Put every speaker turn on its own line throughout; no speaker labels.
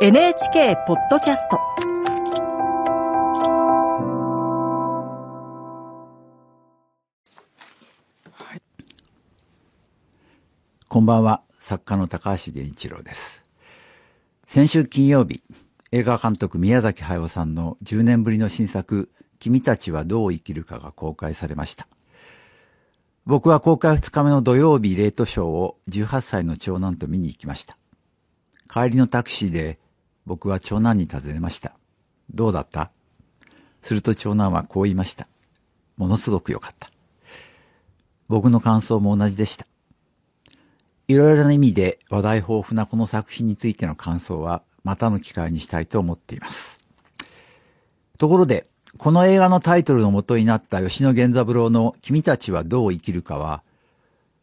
NHK ポッドキャスト
こんばんは、作家の高橋源一郎です。先週金曜日、映画監督宮崎駿さんの10年ぶりの新作、君たちはどう生きるかが公開されました。僕は公開2日目の土曜日レートショーを18歳の長男と見に行きました。帰りのタクシーで僕は長男に尋ねました。どうだった？すると長男はこう言いました。ものすごく良かった。僕の感想も同じでした。いろいろな意味で話題豊富なこの作品についての感想はまたの機会にしたいと思っています。ところで、この映画のタイトルの元になった吉野源三郎の君たちはどう生きるかは、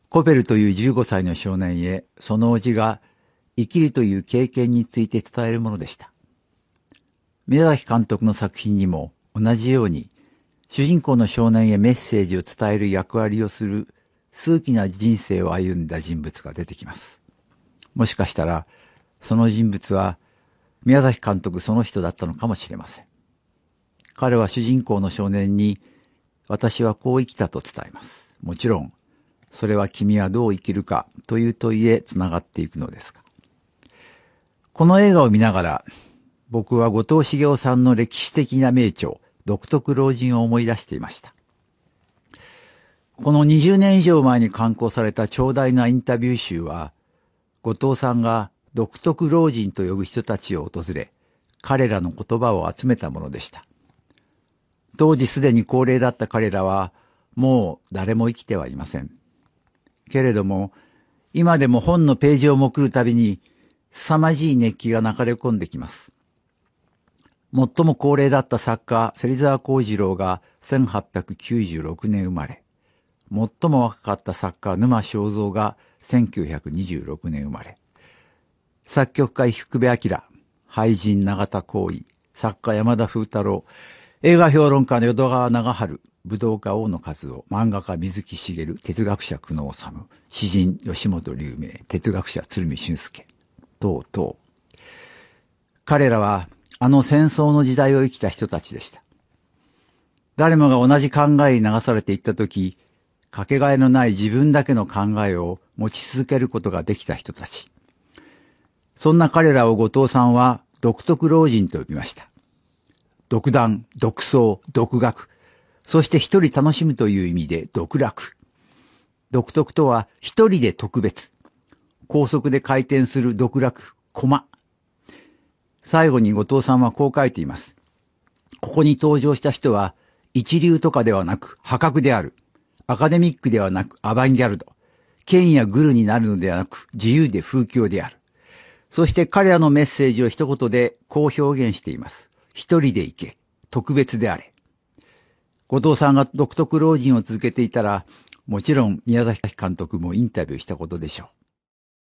コペルという15歳の少年へその叔父が生きるという経験について伝えるものでした。宮崎監督の作品にも同じように主人公の少年へメッセージを伝える役割をする数奇な人生を歩んだ人物が出てきます。もしかしたら、その人物は宮崎監督その人だったのかもしれません。彼は主人公の少年に、私はこう生きたと伝えます。もちろん、それは君はどう生きるかという問いへつながっていくのですが。この映画を見ながら、僕は後藤茂雄さんの歴史的な名著、独特老人を思い出していました。この20年以上前に刊行された長大なインタビュー集は、後藤さんが独特老人と呼ぶ人たちを訪れ、彼らの言葉を集めたものでした。当時すでに高齢だった彼らは、もう誰も生きてはいません。けれども、今でも本のページをめくるたびに、凄まじい熱気が流れ込んできます。最も高齢だった作家、芹沢幸次郎が1896年生まれ、最も若かった作家、沼正蔵が1926年生まれ、作曲家、福部明、俳人、永田光一、作家、山田風太郎、映画評論家の淀川長春、武道家大野和夫、漫画家水木しげる、哲学者久能治、詩人吉本龍明、哲学者鶴見俊介、等々。彼らはあの戦争の時代を生きた人たちでした。誰もが同じ考えに流されていったとき、かけがえのない自分だけの考えを持ち続けることができた人たち。そんな彼らを後藤さんは独特老人と呼びました。独断、独創、独学、そして一人楽しむという意味で独楽。独特とは一人で特別。高速で回転する独楽、駒。最後に後藤さんはこう書いています。ここに登場した人は一流とかではなく破格である。アカデミックではなくアバンギャルド。権やグルになるのではなく自由で風況である。そして彼らのメッセージを一言でこう表現しています。一人で行け。特別であれ。後藤さんが独特老人を続けていたら、もちろん宮崎監督もインタビューしたことでしょう。